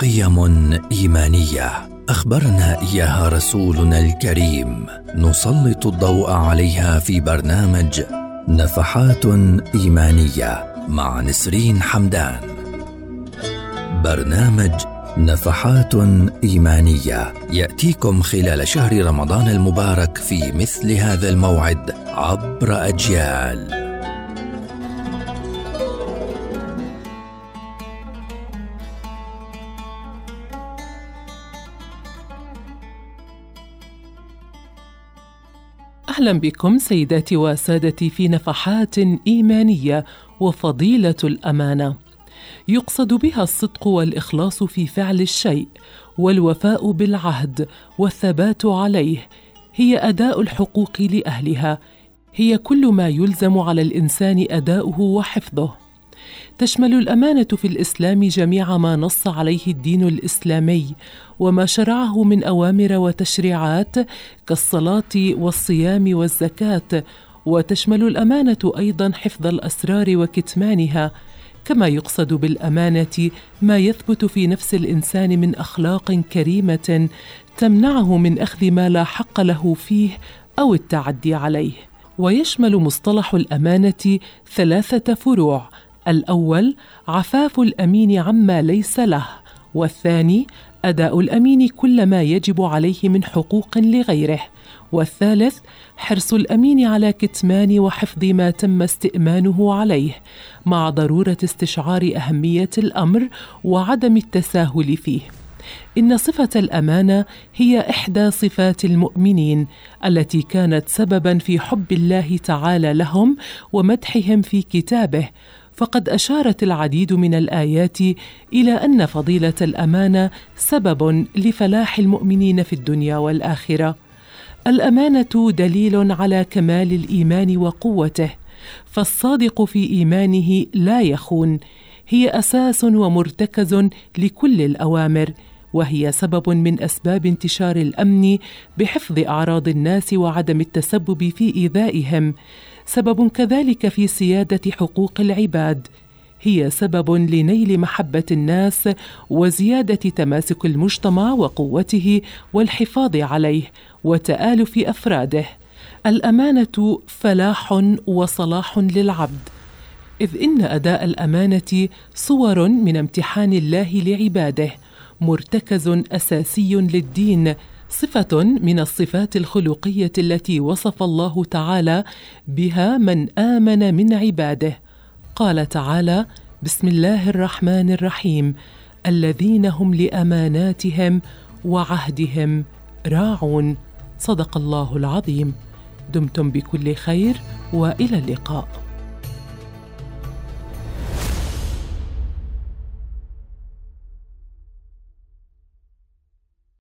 قيم إيمانية. أخبرنا إياها رسولنا الكريم. نسلط الضوء عليها في برنامج نفحات إيمانية مع نسرين حمدان. برنامج نفحات إيمانية يأتيكم خلال شهر رمضان المبارك في مثل هذا الموعد عبر أجيال. أهلا بكم سيداتي وسادتي في نفحات إيمانية وفضيلة الأمانة. يقصد بها الصدق والإخلاص في فعل الشيء والوفاء بالعهد والثبات عليه هي أداء الحقوق لأهلها هي كل ما يلزم على الإنسان أداؤه وحفظه. تشمل الأمانة في الإسلام جميع ما نص عليه الدين الإسلامي وما شرعه من أوامر وتشريعات كالصلاة والصيام والزكاة وتشمل الأمانة أيضا حفظ الأسرار وكتمانها كما يقصد بالأمانة ما يثبت في نفس الإنسان من أخلاق كريمة تمنعه من أخذ ما لا حق له فيه أو التعدي عليه. ويشمل مصطلح الأمانة ثلاثة فروع الأول عفاف الأمين عما ليس له والثاني أداء الأمين كل ما يجب عليه من حقوق لغيره والثالث حرص الأمين على كتمان وحفظ ما تم استئمانه عليه مع ضرورة استشعار أهمية الأمر وعدم التساهل فيه. إن صفة الأمانة هي إحدى صفات المؤمنين التي كانت سببا في حب الله تعالى لهم ومدحهم في كتابه فقد أشارت العديد من الآيات إلى أن فضيلة الأمانة سبب لفلاح المؤمنين في الدنيا والآخرة. الأمانة دليل على كمال الإيمان وقوته فالصادق في إيمانه لا يخون هي أساس ومرتكز لكل الأوامر وهي سبب من أسباب انتشار الأمن بحفظ أعراض الناس وعدم التسبب في إيذائهم. سبب كذلك في سيادة حقوق العباد هي سبب لنيل محبة الناس وزيادة تماسك المجتمع وقوته والحفاظ عليه وتآلف أفراده. الأمانة فلاح وصلاح للعبد إذ إن أداء الأمانة صور من امتحان الله لعباده مرتكز أساسي للدين صفة من الصفات الخلقية التي وصف الله تعالى بها من آمن من عباده. قال تعالى بسم الله الرحمن الرحيم. الذين هم لأماناتهم وعهدهم راعون. صدق الله العظيم. دمتم بكل خير وإلى اللقاء.